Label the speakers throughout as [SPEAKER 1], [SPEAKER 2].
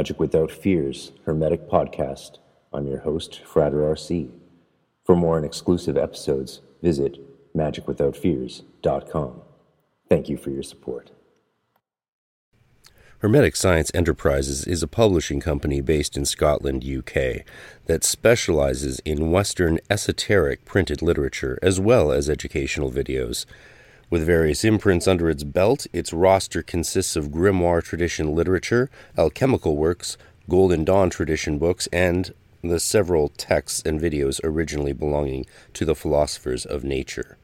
[SPEAKER 1] Magic Without Fears Hermetic Podcast. I'm your host, Frater RC. For more and exclusive episodes, visit magicwithoutfears.com. Thank you for your support.
[SPEAKER 2] Hermetic Science Enterprises is a publishing company based in Scotland, UK, that specializes in Western esoteric printed literature as well as educational videos. With various imprints under its belt, its roster consists of grimoire tradition literature, alchemical works, Golden Dawn tradition books, and the several texts and videos originally belonging to the philosophers of nature.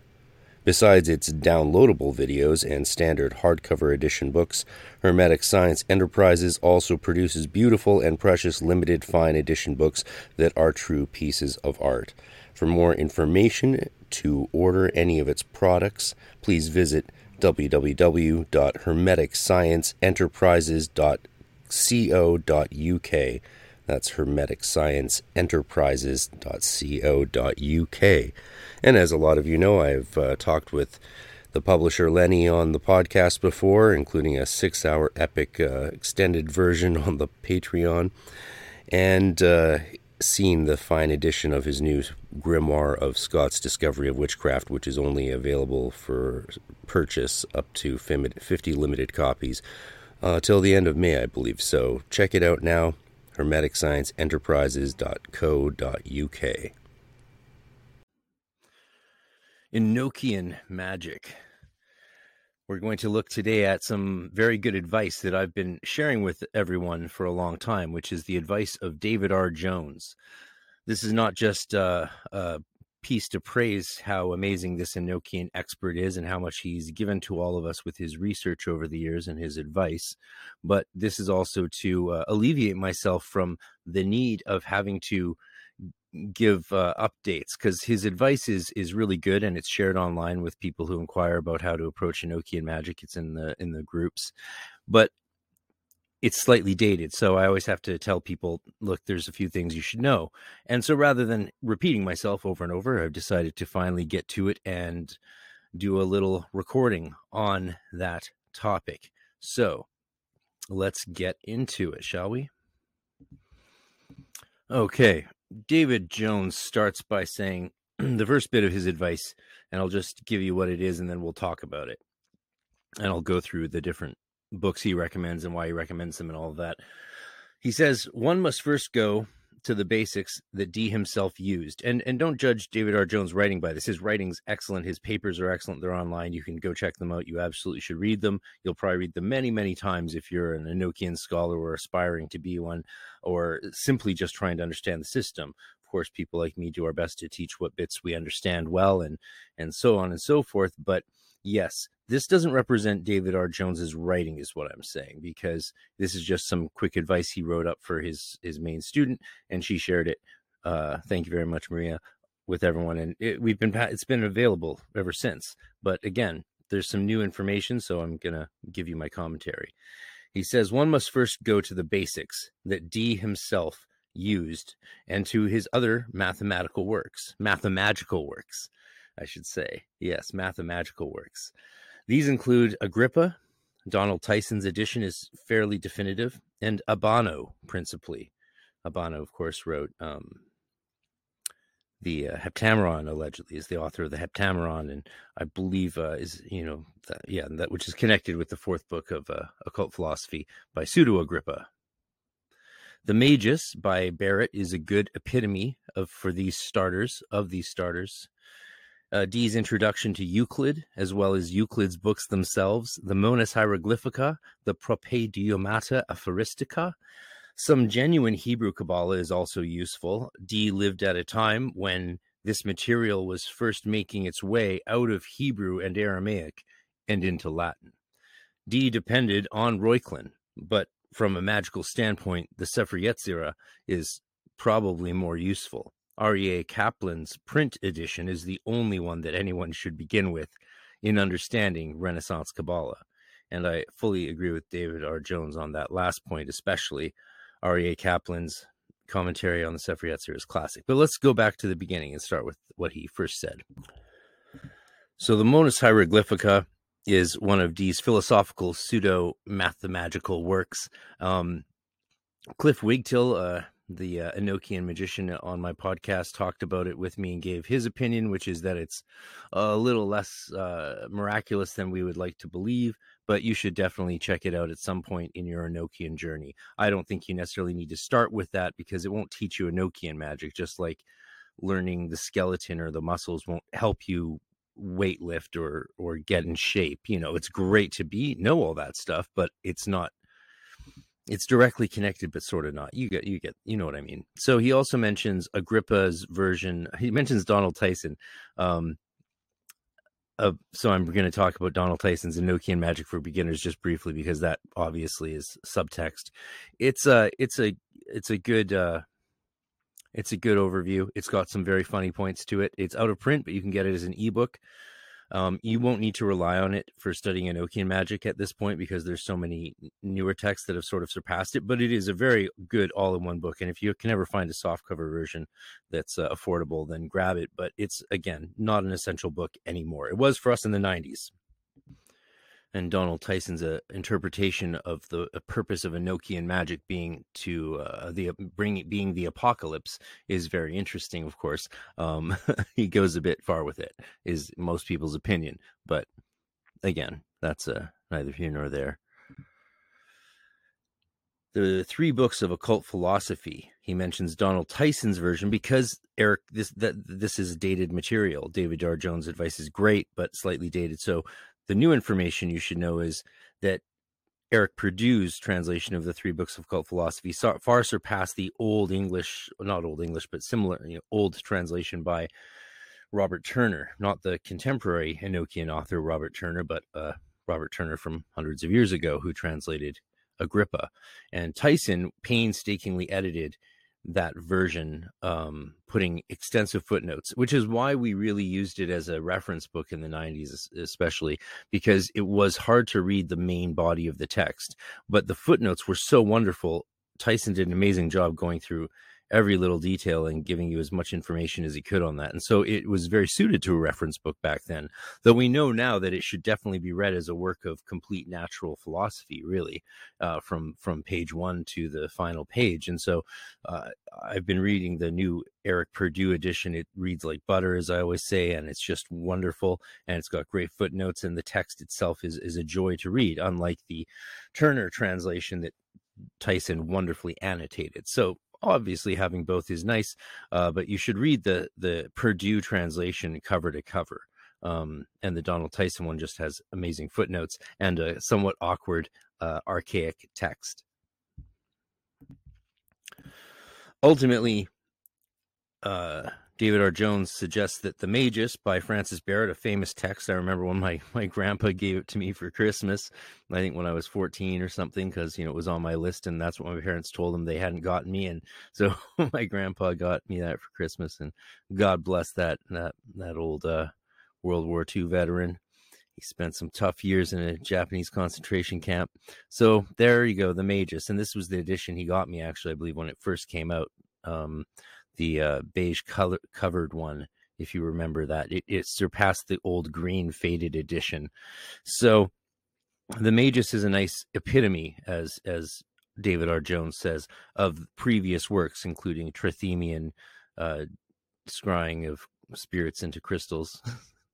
[SPEAKER 2] Besides its downloadable videos and standard hardcover edition books, Hermetic Science Enterprises also produces beautiful and precious limited fine edition books that are true pieces of art. For more information to order any of its products, please visit www.hermeticscienceenterprises.co.uk. That's hermeticscienceenterprises.co.uk. And as a lot of you know, I've uh, talked with the publisher Lenny on the podcast before, including a six hour epic uh, extended version on the Patreon, and uh, seen the fine edition of his new grimoire of Scott's Discovery of Witchcraft, which is only available for purchase up to 50 limited copies uh, till the end of May, I believe. So check it out now hermeticscienceenterprises.co.uk. Enochian magic. We're going to look today at some very good advice that I've been sharing with everyone for a long time, which is the advice of David R. Jones. This is not just uh, a piece to praise how amazing this Enochian expert is and how much he's given to all of us with his research over the years and his advice. But this is also to uh, alleviate myself from the need of having to give uh, updates because his advice is is really good and it's shared online with people who inquire about how to approach Enochian magic. It's in the in the groups, but it's slightly dated. So I always have to tell people, look, there's a few things you should know. And so rather than repeating myself over and over, I've decided to finally get to it and do a little recording on that topic. So let's get into it, shall we? Okay. David Jones starts by saying the first bit of his advice, and I'll just give you what it is and then we'll talk about it. And I'll go through the different books he recommends and why he recommends them and all of that. He says one must first go to the basics that Dee himself used. And and don't judge David R. Jones' writing by this. His writing's excellent. His papers are excellent. They're online. You can go check them out. You absolutely should read them. You'll probably read them many, many times if you're an Enochian scholar or aspiring to be one, or simply just trying to understand the system. Of course, people like me do our best to teach what bits we understand well and and so on and so forth. But yes, this doesn't represent David R. Jones's writing, is what I'm saying, because this is just some quick advice he wrote up for his his main student, and she shared it. Uh, thank you very much, Maria, with everyone, and it, we've been it's been available ever since. But again, there's some new information, so I'm gonna give you my commentary. He says one must first go to the basics that Dee himself used, and to his other mathematical works, mathemagical works, I should say. Yes, mathematical works. These include Agrippa, Donald Tyson's edition is fairly definitive, and Abano, principally. Abano, of course, wrote um, the uh, Heptameron. Allegedly, is the author of the Heptameron, and I believe uh, is you know that, yeah that which is connected with the fourth book of uh, occult philosophy by Pseudo Agrippa. The Magus by Barrett is a good epitome of for these starters of these starters uh, Dee's introduction to Euclid, as well as Euclid's books themselves, the Monas Hieroglyphica, the Propaedeumata Aphoristica. Some genuine Hebrew Kabbalah is also useful. Dee lived at a time when this material was first making its way out of Hebrew and Aramaic and into Latin. Dee depended on Reuchlin, but from a magical standpoint, the Sefer Yetzirah is probably more useful. Aryeh Kaplan's print edition is the only one that anyone should begin with in understanding Renaissance Kabbalah. And I fully agree with David R. Jones on that last point, especially Aryeh Kaplan's commentary on the Sefer Yetzirah is classic. But let's go back to the beginning and start with what he first said. So the Monas Hieroglyphica is one of Dee's philosophical pseudo mathematical works. Um, Cliff Wigtill, uh, the uh, Enochian magician on my podcast, talked about it with me and gave his opinion, which is that it's a little less uh, miraculous than we would like to believe, but you should definitely check it out at some point in your Enochian journey. I don't think you necessarily need to start with that because it won't teach you Enochian magic, just like learning the skeleton or the muscles won't help you weight lift or or get in shape you know it's great to be know all that stuff but it's not it's directly connected but sort of not you get you get you know what i mean so he also mentions agrippa's version he mentions donald tyson um uh, so i'm going to talk about donald tyson's enochian magic for beginners just briefly because that obviously is subtext it's a it's a it's a good uh it's a good overview. It's got some very funny points to it. It's out of print, but you can get it as an ebook. Um, you won't need to rely on it for studying Enochian magic at this point because there's so many newer texts that have sort of surpassed it. But it is a very good all-in-one book, and if you can ever find a softcover version that's uh, affordable, then grab it. But it's again not an essential book anymore. It was for us in the '90s and Donald Tyson's uh, interpretation of the uh, purpose of Enochian magic being to uh, the bring being the apocalypse is very interesting. Of course, um, he goes a bit far with it, is most people's opinion. But again, that's uh, neither here nor there. The three books of occult philosophy. He mentions Donald Tyson's version because Eric, this that this is dated material. David R. Jones' advice is great, but slightly dated. So the new information you should know is that Eric Purdue's translation of the three books of cult philosophy far surpassed the old English, not old English, but similar, you know, old translation by Robert Turner, not the contemporary Enochian author Robert Turner, but uh, Robert Turner from hundreds of years ago who translated Agrippa. And Tyson painstakingly edited that version, um, putting extensive footnotes, which is why we really used it as a reference book in the 90s, especially because it was hard to read the main body of the text. But the footnotes were so wonderful. Tyson did an amazing job going through every little detail and giving you as much information as he could on that. And so it was very suited to a reference book back then, though we know now that it should definitely be read as a work of complete natural philosophy, really, uh, from from page one to the final page. And so uh, I've been reading the new Eric Purdue edition. It reads like butter, as I always say, and it's just wonderful. And it's got great footnotes, and the text itself is is a joy to read, unlike the Turner translation that Tyson wonderfully annotated. So obviously having both is nice, uh, but you should read the the Purdue translation cover to cover. Um, and the Donald Tyson one just has amazing footnotes and a somewhat awkward, uh, archaic text. Ultimately, uh, David R. Jones suggests that The Magus by Francis Barrett, a famous text. I remember when my, my grandpa gave it to me for Christmas, I think when I was 14 or something, because, you know, it was on my list and that's what my parents told them they hadn't gotten me. And so my grandpa got me that for Christmas and God bless that, that, that old, uh, World War II veteran. He spent some tough years in a Japanese concentration camp. So there you go, The Magus. And this was the edition he got me, actually, I believe, when it first came out. Um, the uh, beige color covered one if you remember that. It, it, surpassed the old green faded edition. So the magus is a nice epitome as as david r. Jones says of previous works including trithemian uh scrying of spirits into crystals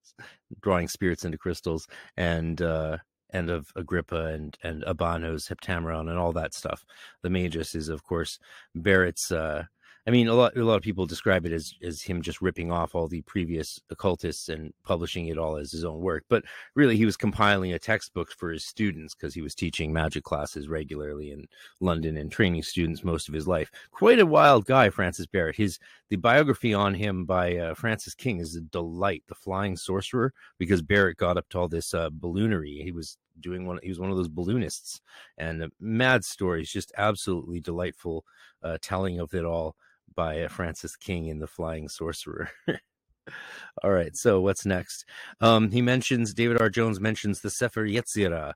[SPEAKER 2] drawing spirits into crystals and uh and of Agrippa and and Abano's Heptameron and all that stuff. The Magus is, of course, Barrett's uh, I mean, a lot a lot of people describe it as as him just ripping off all the previous occultists and publishing it all as his own work. But really, he was compiling a textbook for his students because he was teaching magic classes regularly in London and training students most of his life. Quite a wild guy, Francis Barrett. His the biography on him by uh, Francis King is a delight. The Flying Sorcerer, because Barrett got up to all this uh, balloonery. He was doing one he was one of those balloonists and uh, mad stories just absolutely delightful uh, telling of it all by uh, Francis King in The Flying Sorcerer. All right, so what's next? Um, he mentions David R. Jones mentions the Sefer Yetzirah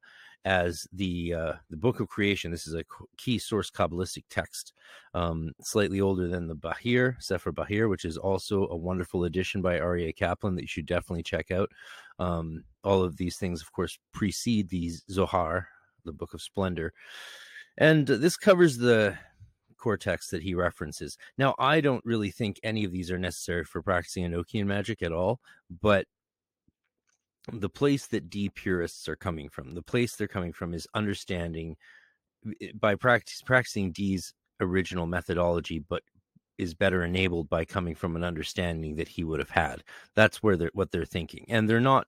[SPEAKER 2] as the uh, the Book of Creation. This is a key source kabbalistic text, um, slightly older than the Bahir Sefer Bahir, which is also a wonderful edition by Aryeh Kaplan that you should definitely check out. Um, all of these things, of course, precede the Zohar, the Book of Splendor, and this covers the core texts that he references. Now, I don't really think any of these are necessary for practicing Enochian magic at all, but the place that Dee purists are coming from, the place they're coming from is understanding eh, by practice practicing Dee's original methodology, but is better enabled by coming from an understanding that he would have had. That's where they're what they're thinking, and they're not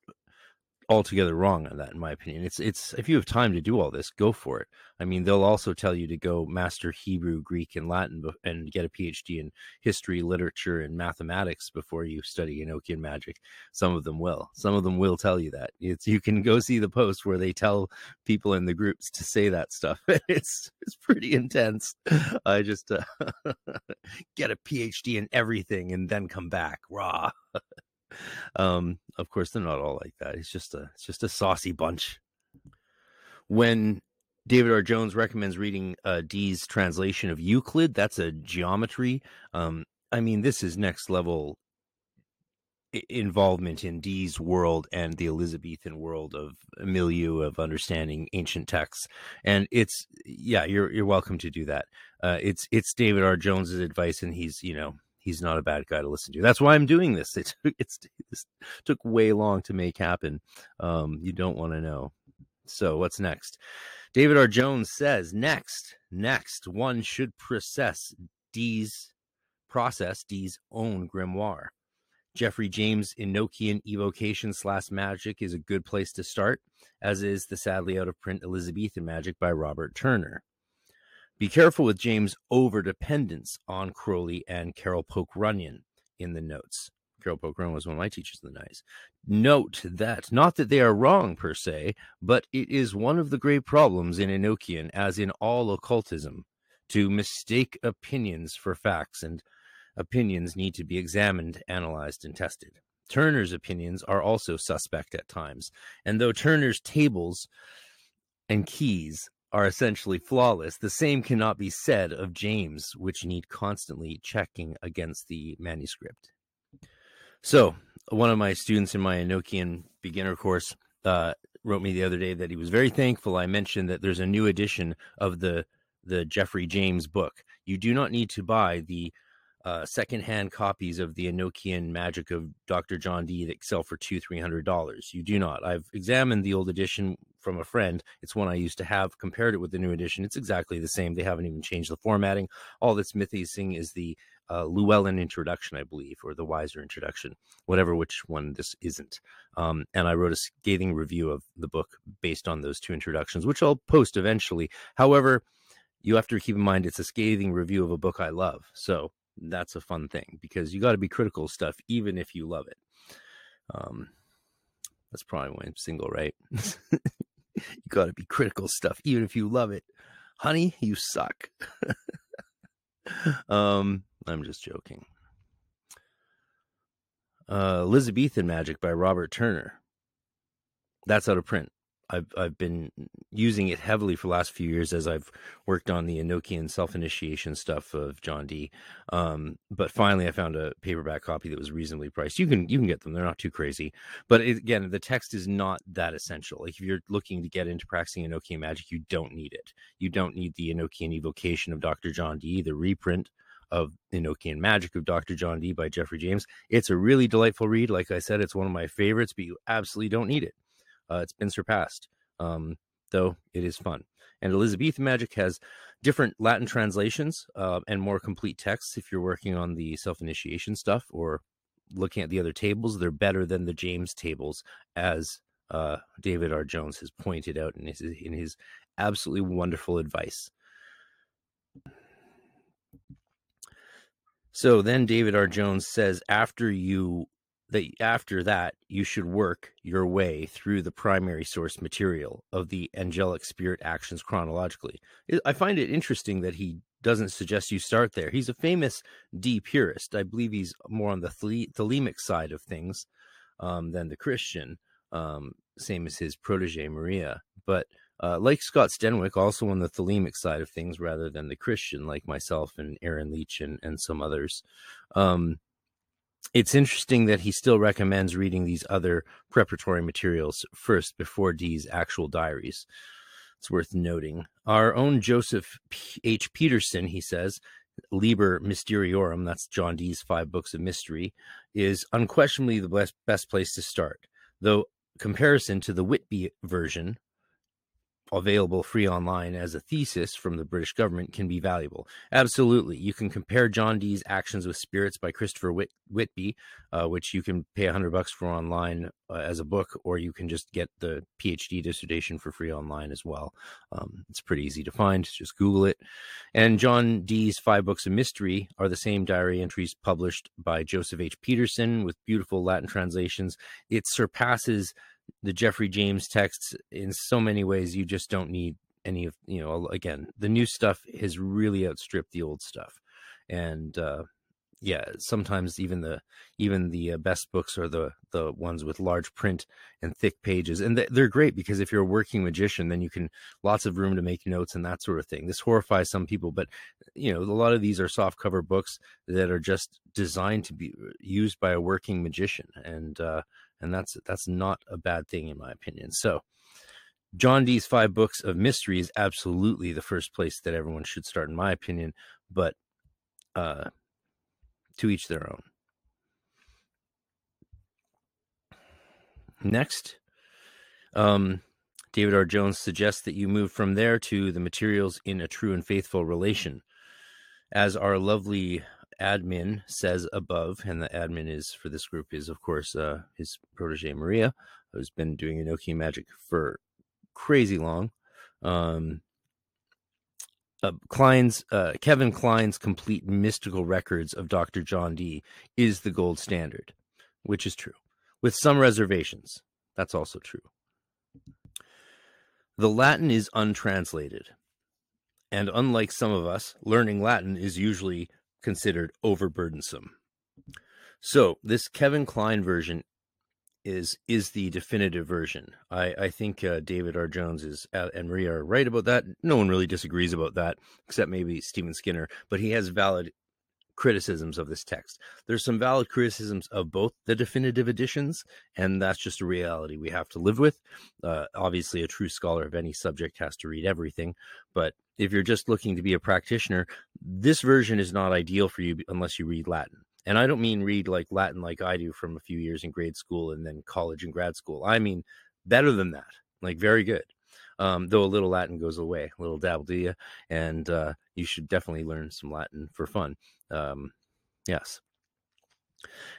[SPEAKER 2] altogether wrong on that in my opinion. It's it's if you have time to do all this go for it. I mean they'll also tell you to go master hebrew greek and latin and get a phd in history literature and mathematics before you study enochian magic. Some of them will. Some of them will tell you that. It's you can go see the post where they tell people in the groups to say that stuff. It's it's pretty intense. I just uh, get a phd in everything and then come back. Raw um, of course, they're not all like that. It's just a it's just a saucy bunch. When David R. Jones recommends reading uh, Dee's translation of Euclid, that's a geometry. Um, I mean, this is next level involvement in Dee's world and the Elizabethan world of milieu of understanding ancient texts. And it's yeah, you're you're welcome to do that. Uh, it's it's David R. Jones's advice, and he's you know he's not a bad guy to listen to. That's why I'm doing this. It, it's, it took way long to make happen. Um, you don't want to know. So what's next? David R. Jones says next, next one should process Dee's process Dee's own grimoire. Geoffrey James Enochian Evocation slash Magic is a good place to start, as is the sadly out of print Elizabethan Magic by Robert Turner. Be careful with James' overdependence on Crowley and Carroll Poke Runyon in the notes. Carroll Poke Runyon was one of my teachers in the nice. Note that, not that they are wrong per se, but it is one of the great problems in Enochian, as in all occultism, to mistake opinions for facts, and opinions need to be examined, analyzed, and tested. Turner's opinions are also suspect at times, and though Turner's tables and keys are essentially flawless. The same cannot be said of James, which need constantly checking against the manuscript. So, one of my students in my Enochian beginner course uh, wrote me the other day that he was very thankful I mentioned that there's a new edition of the the Geoffrey James book. You do not need to buy the uh, secondhand copies of the Enochian Magic of Dr. John Dee that sell for two, three hundred dollars. You do not. I've examined the old edition from a friend. It's one I used to have. Compared it with the new edition, it's exactly the same. They haven't even changed the formatting. All that's missing is the uh, Llewellyn introduction, I believe, or the Wiser introduction, whatever which one this isn't. Um, and I wrote a scathing review of the book based on those two introductions, which I'll post eventually. However, you have to keep in mind it's a scathing review of a book I love. So that's a fun thing because you got to be critical of stuff even if you love it. Um, that's probably why I'm single, right? you got to be critical stuff even if you love it. Honey, you suck. um, I'm just joking. Uh, Elizabethan Magic by Robert Turner. That's out of print. I've I've been using it heavily for the last few years as I've worked on the Enochian self initiation stuff of John Dee. Um, but finally, I found a paperback copy that was reasonably priced. You can you can get them; they're not too crazy. But it, again, the text is not that essential. Like if you're looking to get into practicing Enochian magic, you don't need it. You don't need the Enochian evocation of Dr. John Dee. the reprint of Enochian Magic of Dr. John Dee by Geoffrey James. It's a really delightful read. Like I said, it's one of my favorites, but you absolutely don't need it. Uh, it's been surpassed, um, though it is fun. And Elizabethan Magic has different Latin translations uh, and more complete texts. If you're working on the self initiation stuff or looking at the other tables, they're better than the James tables, as uh, David R. Jones has pointed out in his, in his absolutely wonderful advice. So then David R. Jones says after you that after that you should work your way through the primary source material of the angelic spirit actions chronologically. I find it interesting that he doesn't suggest you start there. He's a famous Dee purist. I believe he's more on the thelemic side of things um, than the Christian, um, same as his protege Maria. But uh, like Scott Stenwick, also on the thelemic side of things rather than the Christian, like myself and Aaron Leitch and, and some others. Um, it's interesting that he still recommends reading these other preparatory materials first before Dee's actual diaries. it's worth noting. Our own Joseph H. Peterson, he says, Liber Mysteriorum, that's John Dee's five books of mystery, is unquestionably the best, best place to start. Though comparison to the Whitby version, available free online as a thesis from the British government can be valuable. Absolutely. You can compare John Dee's actions with spirits by Christopher Whit- Whitby, uh, which you can pay 100 bucks for online uh, as a book, or you can just get the PhD dissertation for free online as well. Um, it's pretty easy to find. Just Google it. And John Dee's five books of mystery are the same diary entries published by Joseph H. Peterson with beautiful Latin translations. It surpasses the Geoffrey James texts in so many ways you just don't need any of you know again the new stuff has really outstripped the old stuff. And uh yeah sometimes even the even the uh, best books are the the ones with large print and thick pages. And th- they're great because if you're a working magician then you can lots of room to make notes and that sort of thing. This horrifies some people but you know a lot of these are soft cover books that are just designed to be uh, used by a working magician. And uh and that's that's not a bad thing in my opinion. So, John Dee's five books of mystery is absolutely the first place that everyone should start, in my opinion. But uh, to each their own. Next, um, David R. Jones suggests that you move from there to the materials in a true and faithful relation. As our lovely admin says above, and the admin is for this group is of course uh, his protege Maria, who's been doing Enochian magic for crazy long. Um, uh, Klein's uh, Kevin Klein's complete mystical records of Dr. John Dee is the gold standard, which is true, with some reservations. That's also true. The Latin is untranslated, and unlike some of us, learning Latin is usually considered overburdensome. So this Kevin Klein version is is the definitive version. I I think uh, David R. Jones is uh, and Maria are right about that. No one really disagrees about that, except maybe Stephen Skinner. But he has valid criticisms of this text. There's some valid criticisms of both the definitive editions, and that's just a reality we have to live with. Uh, obviously, a true scholar of any subject has to read everything, but if you're just looking to be a practitioner, this version is not ideal for you unless you read Latin. And I don't mean read like Latin like I do from a few years in grade school and then college and grad school. I mean better than that, like very good. Um, though a little Latin goes away, a little dabble to you, and uh, you should definitely learn some Latin for fun. Um, yes.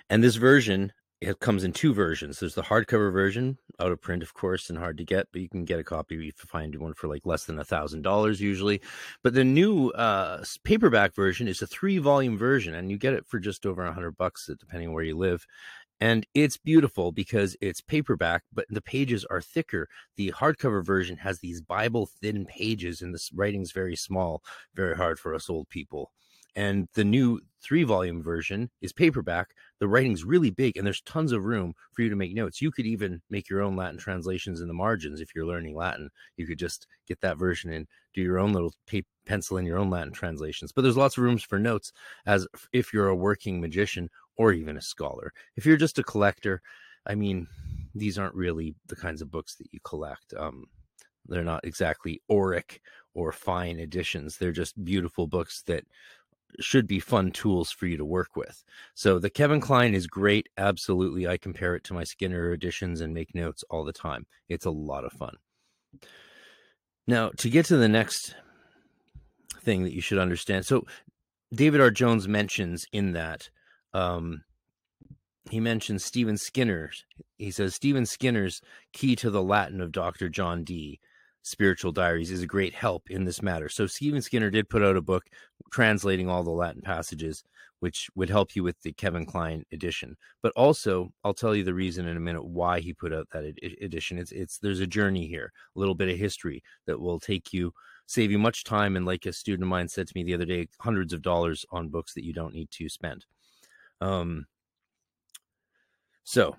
[SPEAKER 2] And this version it comes in two versions. There's the hardcover version, out of print, of course, and hard to get, but you can get a copy if you find one for like less than a thousand dollars usually. But the new uh, paperback version is a three volume version, and you get it for just over a hundred bucks, uh, depending where you live. And it's beautiful because it's paperback, but the pages are thicker. The hardcover version has these Bible thin pages, and the writing's very small, very hard for us old people and the new three volume version is paperback the writing's really big and there's tons of room for you to make notes. You could even make your own latin translations in the margins if you're learning latin. You could just get that version and do your own little pencil in your own latin translations. But there's lots of rooms for notes as if you're a working magician or even a scholar. If you're just a collector i mean these aren't really the kinds of books that you collect um, they're not exactly auric or fine editions. They're just beautiful books that should be fun tools for you to work with. So the Kevin Klein is great. Absolutely. I compare it to my Skinner editions and make notes all the time. It's a lot of fun. Now, to get to the next thing that you should understand. So David R. Jones mentions in that um, he mentions Stephen Skinner's. He says Stephen Skinner's key to the Latin of Dr. John Dee spiritual diaries is a great help in this matter. So Stephen Skinner did put out a book translating all the Latin passages, which would help you with the Kevin Klein edition. But also, I'll tell you the reason in a minute why he put out that ed- edition. It's it's there's a journey here, a little bit of history that will take you save you much time and like a student of mine said to me the other day hundreds of dollars on books that you don't need to spend um so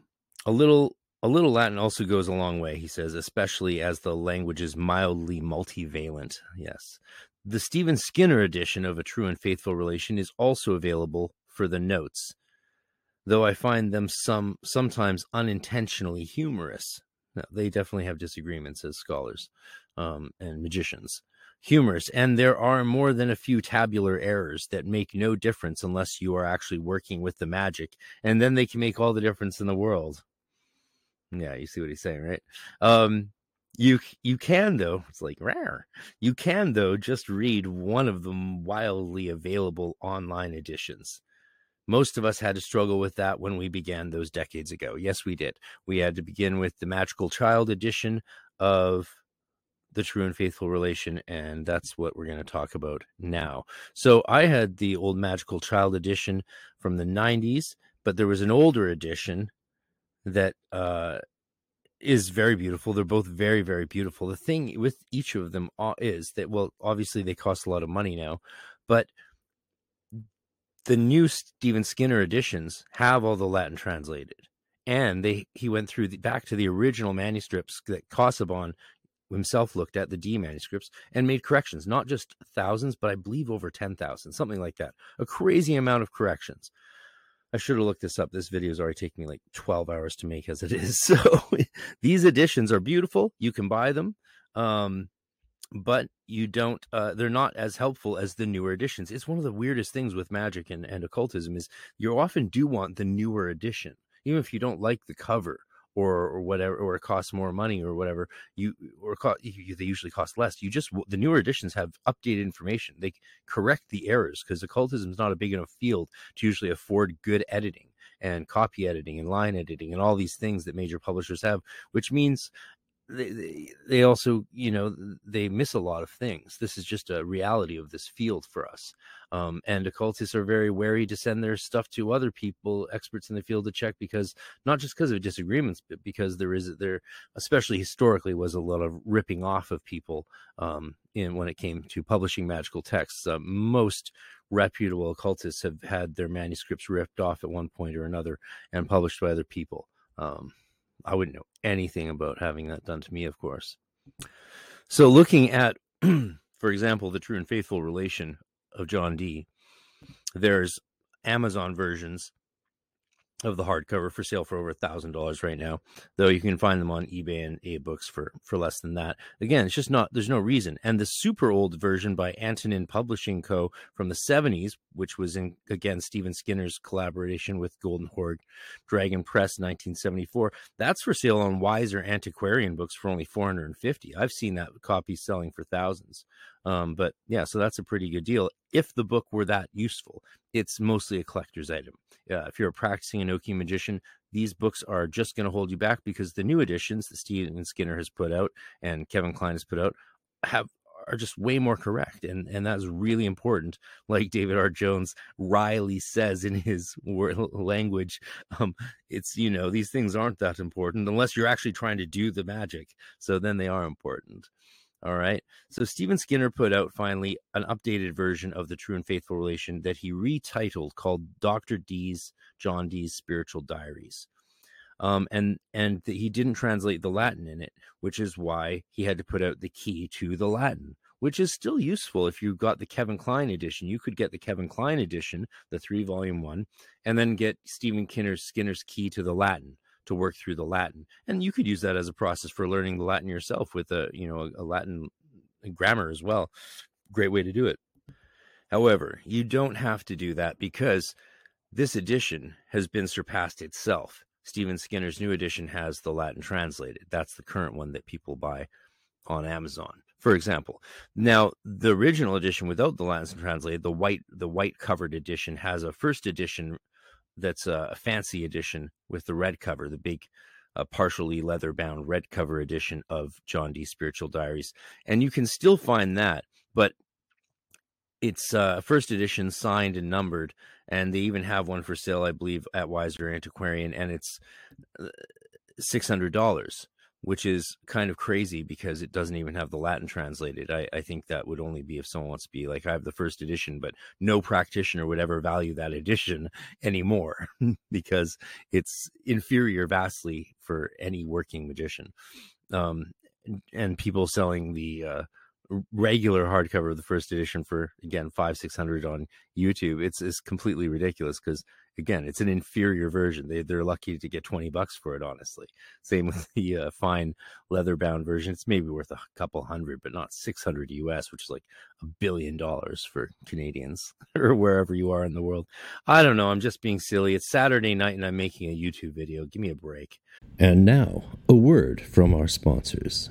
[SPEAKER 2] a little a little Latin also goes a long way, he says, especially as the language is mildly multivalent. Yes. The Stephen Skinner edition of A True and Faithful Relation is also available for the notes, though I find them some sometimes unintentionally humorous. Now, they definitely have disagreements as scholars. um, and magicians. Humorous, and there are more than a few tabular errors that make no difference unless you are actually working with the magic, and then they can make all the difference in the world. Yeah, you see what he's saying, right? Um, you you can though. It's like rare. You can though just read one of the wildly available online editions. Most of us had to struggle with that when we began those decades ago. Yes, we did. We had to begin with the Magical Child edition of the True and Faithful Relation, and that's what we're going to talk about now. So I had the old Magical Child edition from the 90s, but there was an older edition that uh, is very beautiful. They're both very, very beautiful. The thing with each of them is that, well, obviously they cost a lot of money now, but the new Stephen Skinner editions have all the Latin translated. And they he went through the, back to the original manuscripts that Casaubon himself looked at the Dee manuscripts and made corrections, not just thousands, but I believe over 10,000, something like that. A crazy amount of corrections. I should have looked this up. This video is already taking me like 12 hours to make as it is. So these editions are beautiful. You can buy them. Um, but you don't uh, they're not as helpful as the newer editions it's one of the weirdest things with magic and, and occultism is you often do want the newer edition even if you don't like the cover or or whatever or it costs more money or whatever you or you, they usually cost less you just the newer editions have updated information they correct the errors because occultism is not a big enough field to usually afford good editing and copy editing and line editing and all these things that major publishers have which means they, they also you know they miss a lot of things. This is just a reality of this field for us um, and occultists are very wary to send their stuff to other people experts in the field to check because not just because of disagreements but because there is there especially historically was a lot of ripping off of people um, in when it came to publishing magical texts. Uh, most reputable occultists have had their manuscripts ripped off at one point or another and published by other people um, I wouldn't know anything about having that done to me, of course. So, looking at, for example, the true and faithful relation of John Dee, there's Amazon versions of the hardcover for sale for over a thousand dollars right now though you can find them on ebay and AbeBooks for for less than that. Again it's just not there's no reason. And the super old version by antonin publishing co. from the 70s which was in again stephen skinner's collaboration with golden hoard dragon press 1974 that's for sale on wiser antiquarian books for only 450 i've seen that copy selling for thousands um, but yeah, so that's a pretty good deal. If the book were that useful, it's mostly a collector's item. Uh, if you're a practicing Enochi magician, these books are just going to hold you back because the new editions that Stephen Skinner has put out and Kevin Klein has put out have are just way more correct and and that's really important like david r jones riley says in his word, language um it's you know these things aren't that important unless you're actually trying to do the magic so then they are important all right. So Stephen Skinner put out finally an updated version of the True and Faithful Relation that he retitled called Dr. Dee's John Dee's Spiritual Diaries. Um, and and the, he didn't translate the Latin in it, which is why he had to put out the key to the Latin, which is still useful if you got the Kevin Klein edition. You could get the Kevin Klein edition, the three volume one, and then get Stephen Skinner's Skinner's key to the Latin to work through the Latin. And you could use that as a process for learning the Latin yourself with a, you know, a, a Latin uh, grammar as well. Great way to do it. However, you don't have to do that because this edition has been surpassed itself. Stephen Skinner's new edition has the Latin translated. That's the current one that people buy on Amazon, for example. Now, the original edition without the Latin translated, the white the white covered edition has a first edition that's a fancy edition with the red cover, the big uh, partially leather bound red cover edition of John Dee. Spiritual Diaries. And you can still find that, but it's uh, first edition signed and numbered. And they even have one for sale, I believe, at Wiser Antiquarian, and it's uh, $600 which is kind of crazy because it doesn't even have the Latin translated. I, I, think that would only be if someone wants to be like, I have the first edition, but no practitioner would ever value that edition anymore because it's inferior vastly for any working magician. Um, and people selling the uh, regular hardcover of the first edition for again five six hundred on YouTube. It's it's completely ridiculous because again, it's an inferior version. They they're lucky to get twenty bucks for it. Honestly, same with the uh, fine leather bound version. It's maybe worth a couple hundred, but not six hundred US, which is like a billion dollars for Canadians or wherever you are in the world. I don't know. I'm just being silly. It's Saturday night and I'm making a YouTube video. Give me a break.
[SPEAKER 1] And now a word from our sponsors.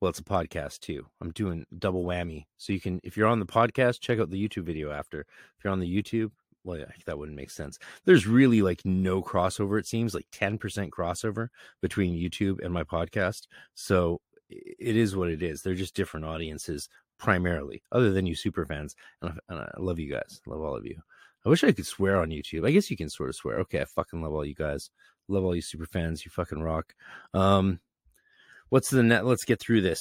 [SPEAKER 2] well, it's a podcast too. I'm doing double whammy. So you can, if you're on the podcast, check out the YouTube video after. If you're on the YouTube, well, that wouldn't make sense. There's really like no crossover. It seems like 10% crossover between YouTube and my podcast. So it is what it is. They're just different audiences primarily, other than you super fans. And I, and I love you guys. Love all of you. I wish I could swear on YouTube. I guess you can sort of swear. Okay, I fucking love all you guys. Love all you super fans. You fucking rock. Um, what's the net? Let's get through this.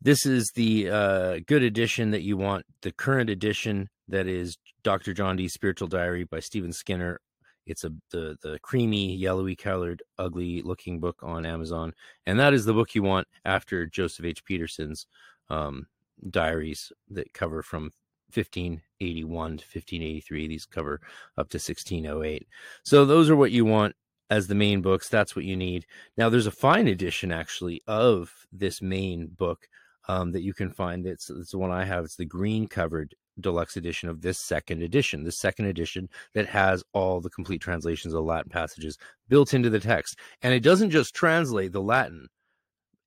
[SPEAKER 2] This is the uh, good edition that you want. The current edition that is Dr. John Dee's Spiritual Diary by Stephen Skinner. It's a the the creamy, yellowy colored, ugly looking book on Amazon, and that is the book you want after Joseph H. Peterson's um, diaries that cover from 1581 to 1583. These cover up to 1608. So those are what you want as the main books. That's what you need. Now, there's a fine edition actually of this main book um, that you can find. It's, it's the one I have. It's the green covered deluxe edition of this second edition, the second edition that has all the complete translations of Latin passages built into the text. And it doesn't just translate the Latin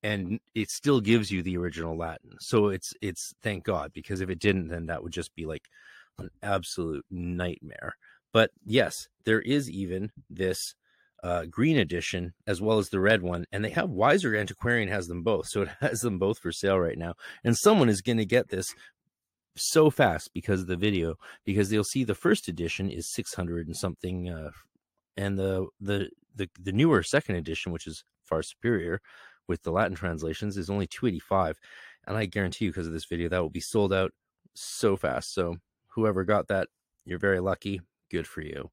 [SPEAKER 2] and it still gives you the original Latin. So it's it's thank God because if it didn't, then that would just be like an absolute nightmare. But yes, there is even this uh, green edition as well as the red one, and they have Wiser Antiquarian has them both, so it has them both for sale right now. And someone is going to get this so fast because of the video, because they'll see the first edition is six hundred and something, uh, and the the the the newer second edition, which is far superior with the Latin translations, is only two eighty five, and I guarantee you because of this video that will be sold out so fast. So whoever got that, you're very lucky. Good for you.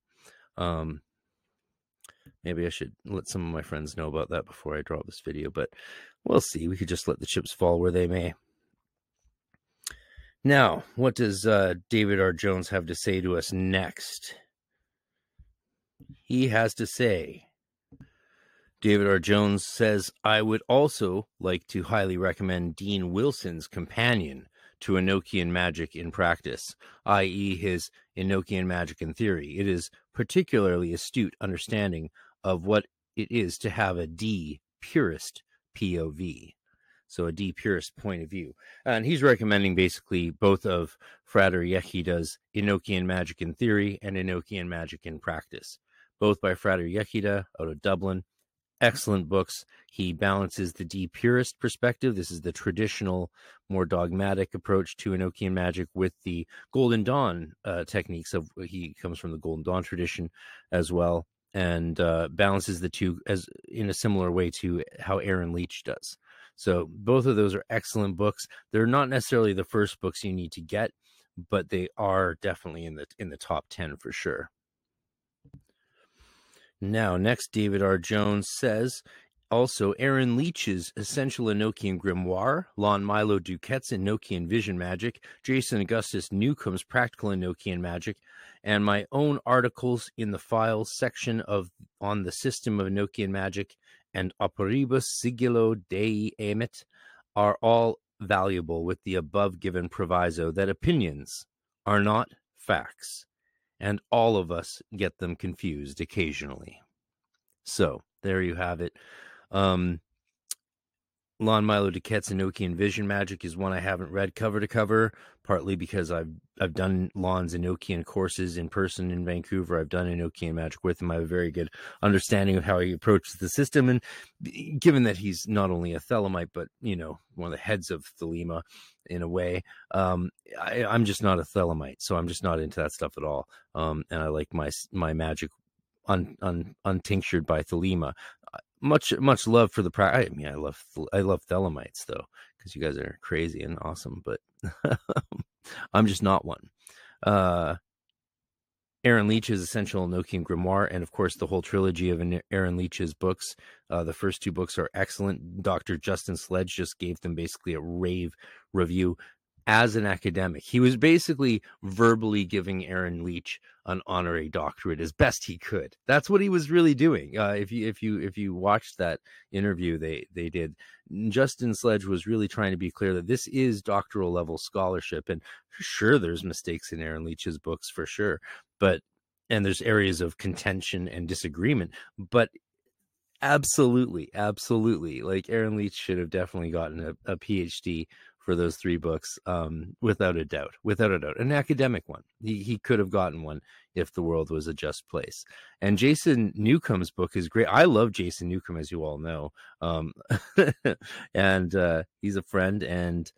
[SPEAKER 2] Um, Maybe I should let some of my friends know about that before I drop this video, but we'll see. We could just let the chips fall where they may. Now, what does uh, David R. Jones have to say to us next? He has to say, David R. Jones says, I would also like to highly recommend Dean Wilson's Companion to Enochian Magic in Practice, i.e., his Enochian Magic in Theory. It is particularly astute understanding of what it is to have a Dee purist POV. So a Dee purist point of view. And he's recommending basically both of Frater Yechida's Enochian Magic in Theory and Enochian Magic in Practice, both by Frater Yechida out of Dublin. Excellent books. He balances the Dee purist perspective. This is the traditional, more dogmatic approach to Enochian magic with the Golden Dawn uh, techniques. Of he comes from the Golden Dawn tradition as well and uh, balances the two as in a similar way to how Aaron Leitch does. So both of those are excellent books. They're not necessarily the first books you need to get, but they are definitely in the in the top 10 for sure. Now, next David R. Jones says also Aaron Leitch's Essential Enochian Grimoire, Lon Milo DuQuette's Enochian Vision Magic, Jason Augustus Newcomb's Practical Enochian Magic, and my own articles in the files section of on the system of Enochian magic and operibus sigillo dei emit are all valuable with the above given proviso that opinions are not facts and all of us get them confused occasionally. So there you have it um Lon Milo DuQuette's Enochian Vision Magic is one I haven't read cover to cover, partly because I've I've done Lon's Enochian courses in person in Vancouver. I've done Enochian magic with him. I have a very good understanding of how he approaches the system, and given that he's not only a Thelemite but you know one of the heads of Thelema in a way, um, I, am just not a Thelemite, so I'm just not into that stuff at all. Um, and I like my my magic un, un, untinctured by Thelema much much love for the practice. I mean, I love I love Thelemites though because you guys are crazy and awesome, but I'm just not one. Uh, Aaron Leitch's Essential Enochian Grimoire, and of course the whole trilogy of Aaron Leitch's books. Uh, the first two books are excellent. Dr. Justin Sledge just gave them basically a rave review as an academic. He was basically verbally giving Aaron Leitch an honorary doctorate as best he could. That's what he was really doing. Uh, if you if you if you watched that interview they they did, Justin Sledge was really trying to be clear that this is doctoral level scholarship, and sure, there's mistakes in Aaron Leitch's books for sure, but and there's areas of contention and disagreement, but absolutely absolutely like aaron leitch should have definitely gotten a, a phd for those three books, um, without a doubt, without a doubt, an academic one. He he could have gotten one if the world was a just place. And Jason Newcomb's book is great. I love Jason Newcomb, as you all know, um, and uh, he's a friend, and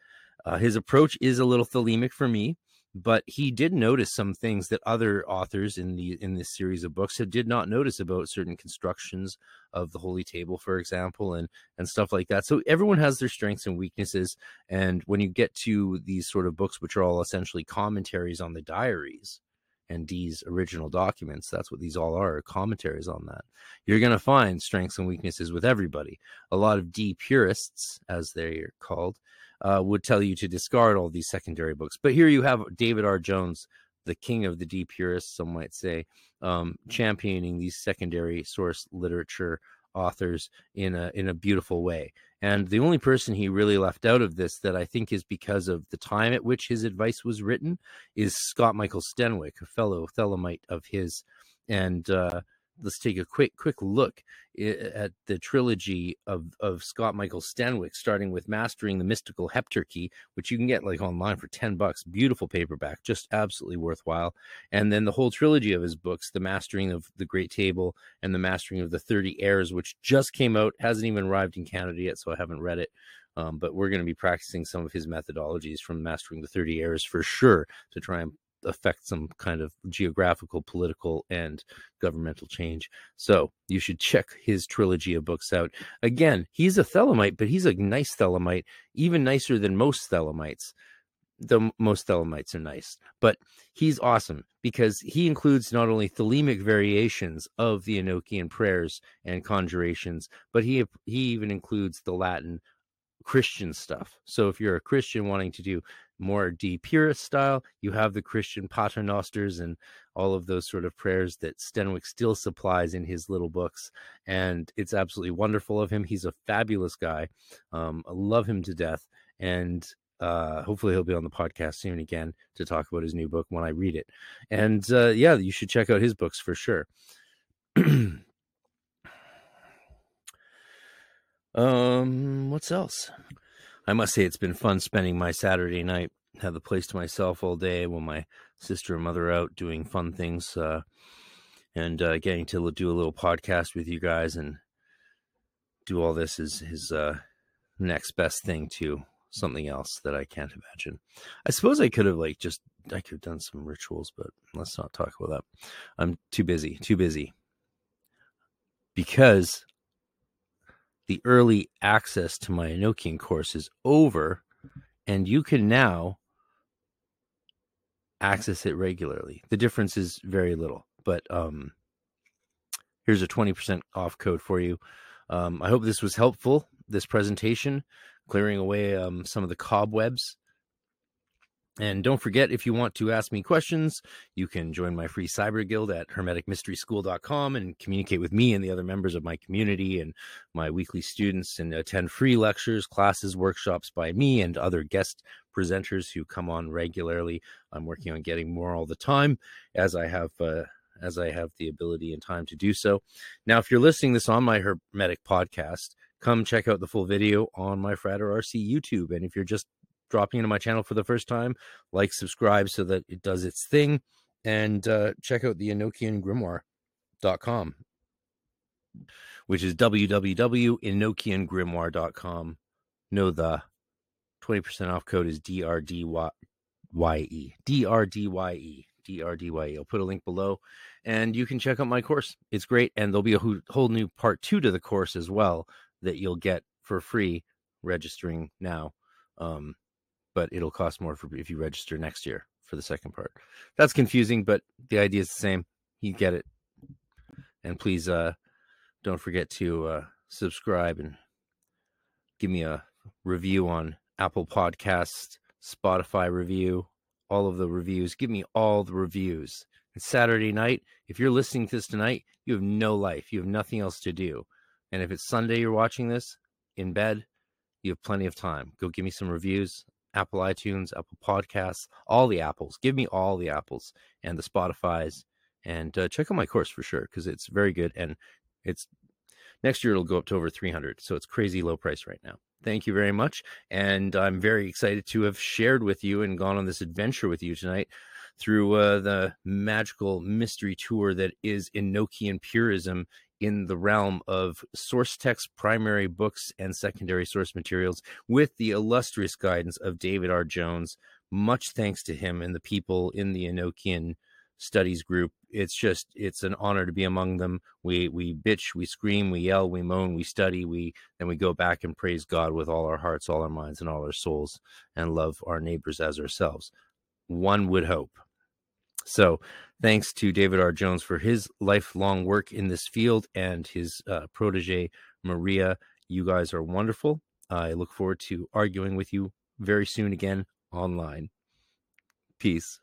[SPEAKER 2] uh, his approach is a little thelemic for me but he did notice some things that other authors in the in this series of books did not notice about certain constructions of the holy table for example and and stuff like that so everyone has their strengths and weaknesses and when you get to these sort of books which are all essentially commentaries on the diaries and Dee's original documents. That's what these all are commentaries on that. You're going to find strengths and weaknesses with everybody. A lot of Dee purists, as they're called, uh, would tell you to discard all these secondary books. But here you have David R. Jones, the king of the Dee purists, some might say, um, championing these secondary source literature authors in a in a beautiful way. And the only person he really left out of this that I think is because of the time at which his advice was written is Scott Michael Stenwick, a fellow Thelemite of his. And uh, let's take a quick quick look at the trilogy of of Scott Michael Stenwick, starting with Mastering the Mystical Heptarchy, which you can get like online for ten bucks. Beautiful paperback, just absolutely worthwhile. And then the whole trilogy of his books, The Mastering of the Great Table and The Mastering of the Thirty Heirs, which just came out, hasn't even arrived in Canada yet, so I haven't read it. Um, but we're going to be practicing some of his methodologies from Mastering the Thirty Heirs for sure to try and affect some kind of geographical, political, and governmental change. So you should check his trilogy of books out. Again, he's a Thelemite, but he's a nice Thelemite, even nicer than most Thelemites. The most Thelemites are nice, but he's awesome because he includes not only Thelemic variations of the Enochian prayers and conjurations, but he he even includes the Latin Christian stuff. So if you're a Christian wanting to do more Dee purist style, you have the Christian paternosters and all of those sort of prayers that Stenwick still supplies in his little books. And it's absolutely wonderful of him. He's a fabulous guy. Um, I love him to death. And uh, hopefully he'll be on the podcast soon again to talk about his new book when I read it. And uh, yeah, you should check out his books for sure. Um, what's else? I must say it's been fun spending my Saturday night. Have the place to myself all day while my sister and mother are out doing fun things, uh, and uh, getting to do a little podcast with you guys and do all this is his uh, next best thing to something else that I can't imagine. I suppose I could have like just I could have done some rituals, but let's not talk about that. I'm too busy, too busy. Because the early access to my Enochian course is over, and you can now access it regularly. The difference is very little, but um, here's a 20% off code for you. Um, I hope this was helpful, this presentation, clearing away um, some of the cobwebs and don't forget, if you want to ask me questions, you can join my free cyber guild at hermeticmysteryschool.com and communicate with me and the other members of my community and my weekly students and attend free lectures, classes, workshops by me and other guest presenters who come on regularly. I'm working on getting more all the time as I have uh, as I have the ability and time to do so. Now, if you're listening this on my Hermetic podcast, come check out the full video on my Frater RC YouTube. And if you're just dropping into my channel for the first time, like, subscribe so that it does its thing, and uh, check out the Enochian Grimoire.com, which is www.enochiangrimoire.com. Know the 20% off code is DRDYE. DRDYE. DRDYE. I'll put a link below and you can check out my course. It's great. And there'll be a whole new part two to the course as well that you'll get for free registering now. Um, but it'll cost more for if you register next year for the second part. That's confusing, but the idea is the same. You get it. And please uh, don't forget to uh, subscribe and give me a review on Apple Podcast, Spotify review, all of the reviews. Give me all the reviews. It's Saturday night. If you're listening to this tonight, you have no life. You have nothing else to do. And if it's Sunday you're watching this in bed, you have plenty of time. Go give me some reviews. Apple iTunes, Apple Podcasts, all the apples. Give me all the apples and the Spotify's. And uh, check out my course for sure because it's very good. And it's next year it'll go up to over 300. So it's crazy low price right now. Thank you very much. And I'm very excited to have shared with you and gone on this adventure with you tonight through uh, the magical mystery tour that is Enochian Purism in the realm of source text, primary books, and secondary source materials with the illustrious guidance of David R. Jones. Much thanks to him and the people in the Enochian studies group. It's just it's an honor to be among them. We we bitch, we scream, we yell, we moan, we study, we then we go back and praise God with all our hearts, all our minds, and all our souls, and love our neighbors as ourselves. One would hope. So, thanks to David R. Jones for his lifelong work in this field and his uh, protege Maria. You guys are wonderful. I look forward to arguing with you very soon again online. Peace.